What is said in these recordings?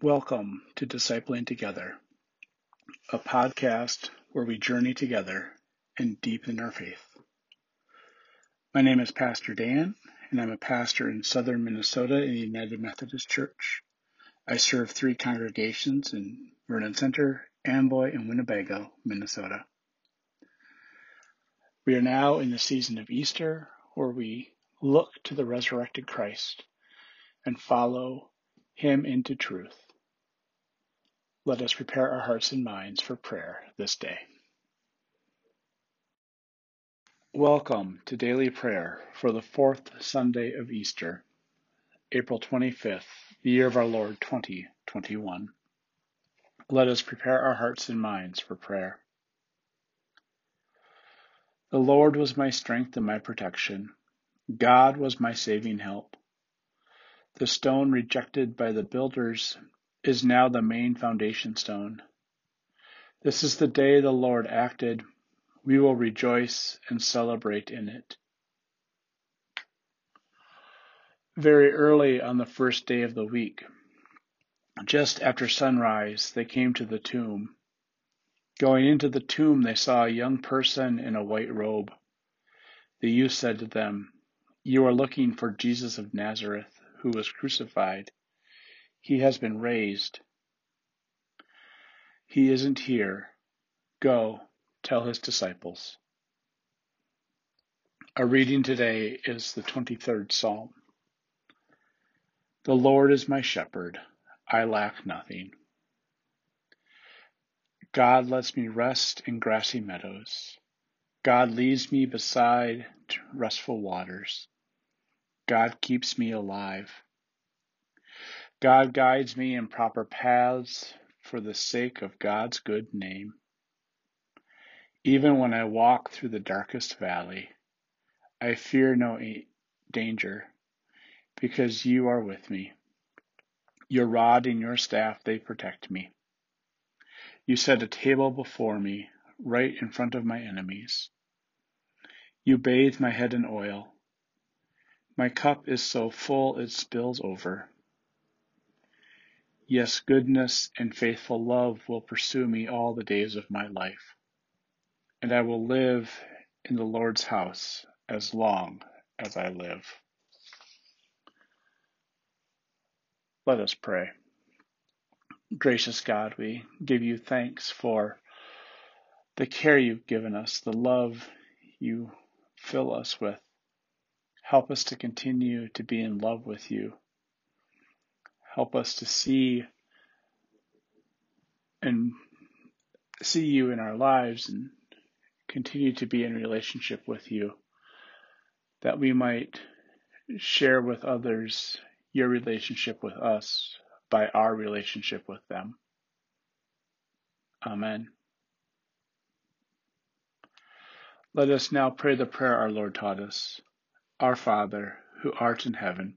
Welcome to Discipling Together, a podcast where we journey together and deepen our faith. My name is Pastor Dan, and I'm a pastor in southern Minnesota in the United Methodist Church. I serve three congregations in Vernon Center, Amboy, and Winnebago, Minnesota. We are now in the season of Easter, where we look to the resurrected Christ and follow him into truth. Let us prepare our hearts and minds for prayer this day. Welcome to daily prayer for the fourth Sunday of Easter, April 25th, the year of our Lord 2021. Let us prepare our hearts and minds for prayer. The Lord was my strength and my protection. God was my saving help. The stone rejected by the builders is now the main foundation stone. This is the day the Lord acted. We will rejoice and celebrate in it. Very early on the first day of the week, just after sunrise, they came to the tomb. Going into the tomb, they saw a young person in a white robe. The youth said to them, You are looking for Jesus of Nazareth, who was crucified. He has been raised. He isn't here. Go, tell his disciples. Our reading today is the 23rd Psalm. The Lord is my shepherd. I lack nothing. God lets me rest in grassy meadows. God leads me beside restful waters. God keeps me alive. God guides me in proper paths for the sake of God's good name. Even when I walk through the darkest valley, I fear no danger because you are with me. Your rod and your staff, they protect me. You set a table before me, right in front of my enemies. You bathe my head in oil. My cup is so full it spills over. Yes, goodness and faithful love will pursue me all the days of my life, and I will live in the Lord's house as long as I live. Let us pray. Gracious God, we give you thanks for the care you've given us, the love you fill us with. Help us to continue to be in love with you. Help us to see and see you in our lives and continue to be in relationship with you, that we might share with others your relationship with us by our relationship with them. Amen. Let us now pray the prayer our Lord taught us. Our Father, who art in heaven,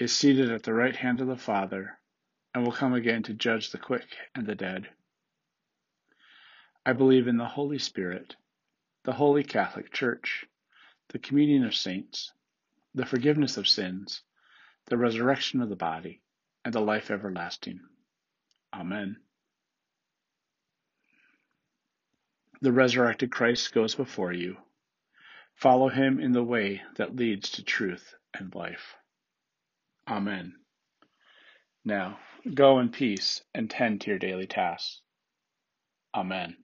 is seated at the right hand of the Father, and will come again to judge the quick and the dead. I believe in the Holy Spirit, the Holy Catholic Church, the communion of saints, the forgiveness of sins, the resurrection of the body and the life everlasting. Amen. The resurrected Christ goes before you. Follow him in the way that leads to truth and life. Amen. Now, Go in peace and tend to your daily tasks. Amen.